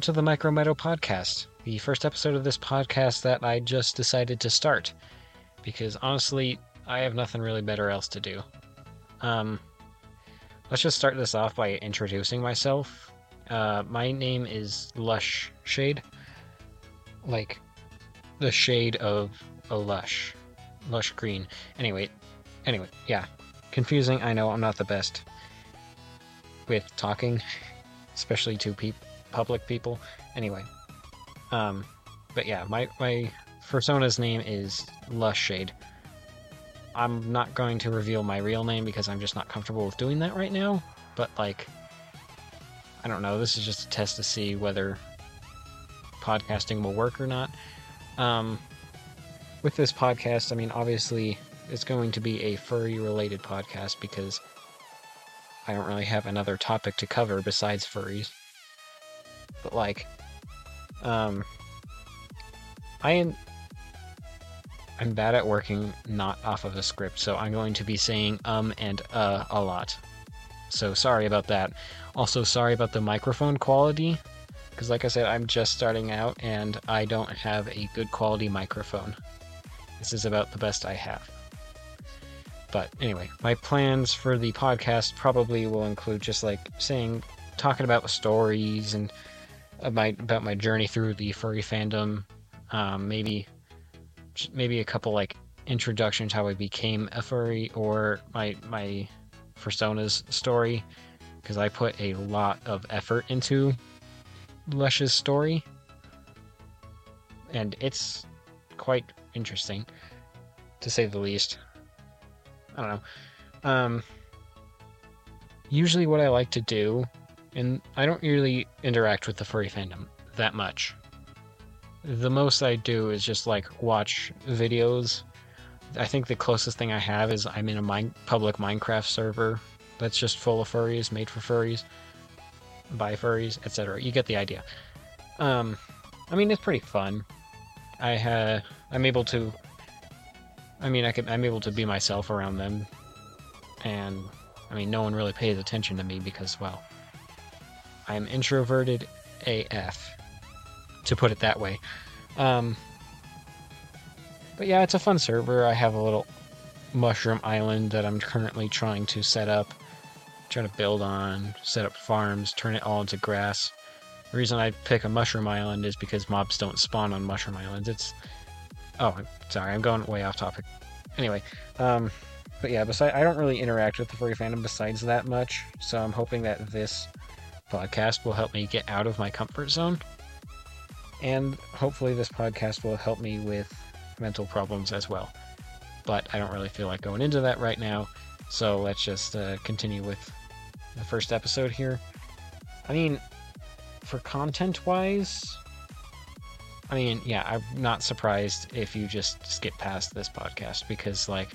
welcome to the Micro Meadow Podcast, the first episode of this podcast that I just decided to start. Because honestly, I have nothing really better else to do. Um, let's just start this off by introducing myself. Uh, my name is Lush Shade. Like, the shade of a lush. Lush green. Anyway, anyway, yeah. Confusing, I know I'm not the best with talking, especially to people public people. Anyway, um, but yeah, my my persona's name is Lushshade. I'm not going to reveal my real name because I'm just not comfortable with doing that right now. But like, I don't know. This is just a test to see whether podcasting will work or not. Um, with this podcast, I mean, obviously, it's going to be a furry related podcast because I don't really have another topic to cover besides furries but like, um, I am I'm bad at working not off of a script, so I'm going to be saying um and uh a lot. So sorry about that. Also sorry about the microphone quality, because like I said, I'm just starting out and I don't have a good quality microphone. This is about the best I have. But anyway, my plans for the podcast probably will include just like saying, talking about stories and about about my journey through the furry fandom. Um, maybe maybe a couple like introductions how I became a furry or my my persona's story because I put a lot of effort into Lush's story and it's quite interesting to say the least. I don't know. Um, usually what I like to do and I don't really interact with the furry fandom that much. The most I do is just like watch videos. I think the closest thing I have is I'm in a mine, public Minecraft server that's just full of furries, made for furries, by furries, etc. You get the idea. Um, I mean, it's pretty fun. I uh, I'm able to. I mean, I can, I'm able to be myself around them, and I mean, no one really pays attention to me because, well, I'm introverted AF, to put it that way. Um, but yeah, it's a fun server. I have a little mushroom island that I'm currently trying to set up, trying to build on, set up farms, turn it all into grass. The reason I pick a mushroom island is because mobs don't spawn on mushroom islands. It's oh, sorry, I'm going way off topic. Anyway, um, but yeah, besides, I don't really interact with the furry fandom besides that much, so I'm hoping that this podcast will help me get out of my comfort zone. And hopefully, this podcast will help me with mental problems as well. But I don't really feel like going into that right now. So let's just uh, continue with the first episode here. I mean, for content wise, I mean, yeah, I'm not surprised if you just skip past this podcast because, like,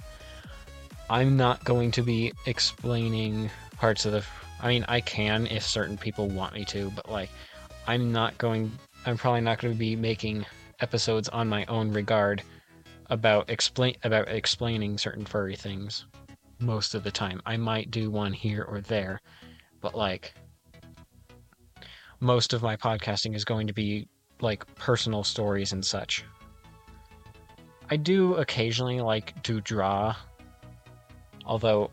I'm not going to be explaining parts of the I mean, I can if certain people want me to, but like, I'm not going. I'm probably not going to be making episodes on my own regard about explain about explaining certain furry things most of the time. I might do one here or there, but like most of my podcasting is going to be like personal stories and such. I do occasionally like to draw, although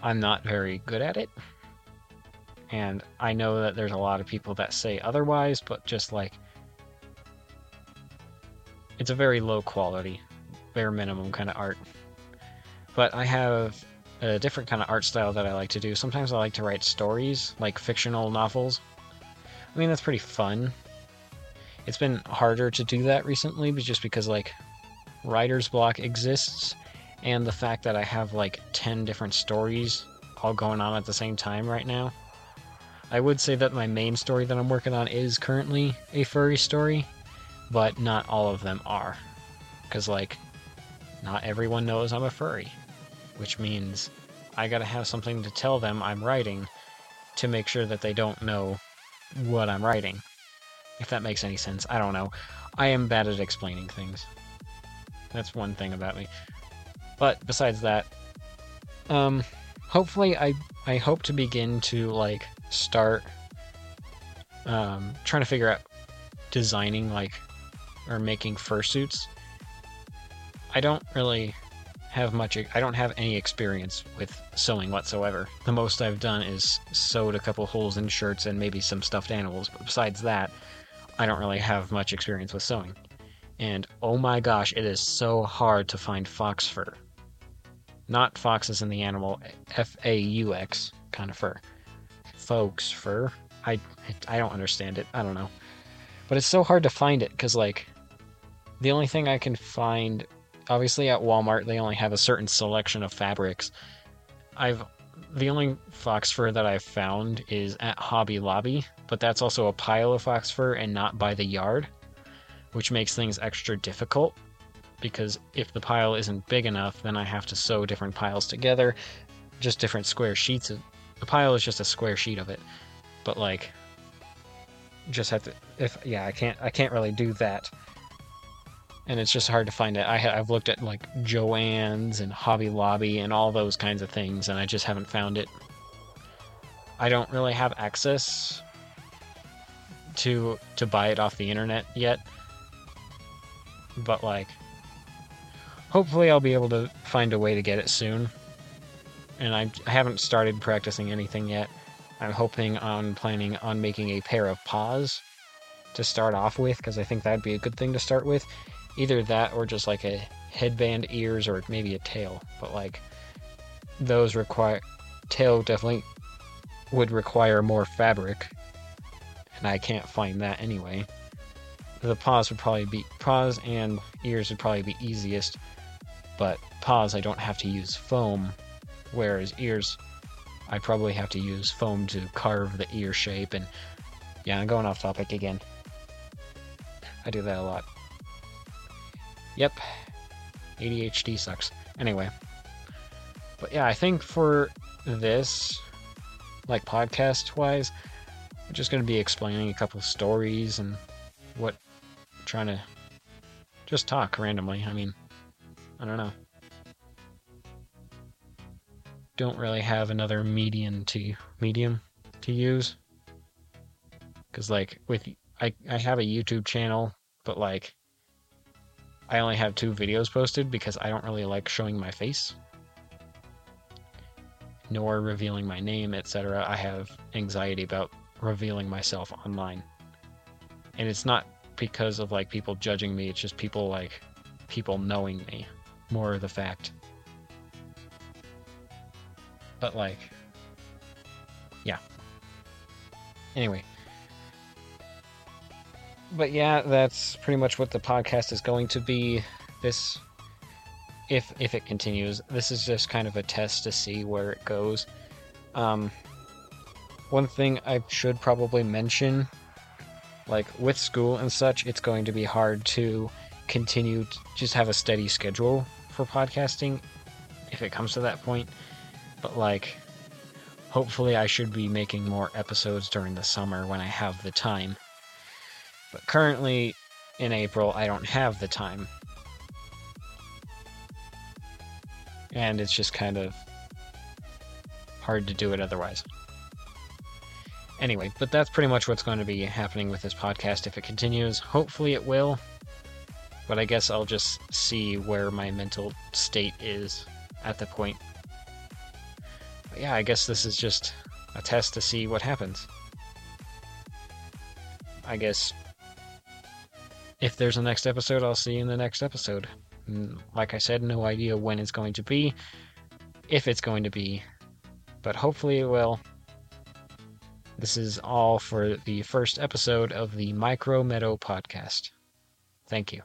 I'm not very good at it. And I know that there's a lot of people that say otherwise, but just like it's a very low quality, bare minimum kind of art. But I have a different kind of art style that I like to do. Sometimes I like to write stories, like fictional novels. I mean, that's pretty fun. It's been harder to do that recently, but just because like writer's block exists and the fact that I have like 10 different stories all going on at the same time right now I would say that my main story that I'm working on is currently a furry story, but not all of them are. Because, like, not everyone knows I'm a furry, which means I gotta have something to tell them I'm writing to make sure that they don't know what I'm writing. If that makes any sense. I don't know. I am bad at explaining things. That's one thing about me. But besides that, um, hopefully I I hope to begin to like start um, trying to figure out designing like or making fursuits. I don't really have much I don't have any experience with sewing whatsoever. The most I've done is sewed a couple holes in shirts and maybe some stuffed animals, but besides that, I don't really have much experience with sewing. And oh my gosh, it is so hard to find fox fur. Not foxes in the animal, F A U X kind of fur. Folks fur. I I don't understand it. I don't know. But it's so hard to find it because like the only thing I can find obviously at Walmart they only have a certain selection of fabrics. I've the only fox fur that I've found is at Hobby Lobby, but that's also a pile of fox fur and not by the yard, which makes things extra difficult because if the pile isn't big enough, then I have to sew different piles together, just different square sheets. Of, the pile is just a square sheet of it, but like, just have to. If yeah, I can't. I can't really do that and it's just hard to find it. I ha- I've looked at like Joann's and Hobby Lobby and all those kinds of things, and I just haven't found it. I don't really have access to to buy it off the internet yet, but like, hopefully I'll be able to find a way to get it soon. And I, I haven't started practicing anything yet. I'm hoping on planning on making a pair of paws to start off with because I think that'd be a good thing to start with either that or just like a headband ears or maybe a tail but like those require tail definitely would require more fabric and i can't find that anyway the paws would probably be paws and ears would probably be easiest but paws i don't have to use foam whereas ears i probably have to use foam to carve the ear shape and yeah i'm going off topic again i do that a lot Yep. ADHD sucks. Anyway. But yeah, I think for this, like podcast wise, I'm just going to be explaining a couple stories and what, trying to just talk randomly. I mean, I don't know. Don't really have another medium to medium to use. Cause like with I I have a YouTube channel, but like I only have two videos posted because I don't really like showing my face nor revealing my name, etc. I have anxiety about revealing myself online. And it's not because of like people judging me, it's just people like people knowing me. More of the fact. But like yeah. Anyway, but yeah, that's pretty much what the podcast is going to be. This, if if it continues, this is just kind of a test to see where it goes. Um, one thing I should probably mention, like with school and such, it's going to be hard to continue to just have a steady schedule for podcasting if it comes to that point. But like, hopefully, I should be making more episodes during the summer when I have the time. But currently, in April, I don't have the time. And it's just kind of hard to do it otherwise. Anyway, but that's pretty much what's going to be happening with this podcast if it continues. Hopefully it will. But I guess I'll just see where my mental state is at the point. But yeah, I guess this is just a test to see what happens. I guess if there's a next episode, I'll see you in the next episode. Like I said, no idea when it's going to be, if it's going to be, but hopefully it will. This is all for the first episode of the Micro Meadow podcast. Thank you.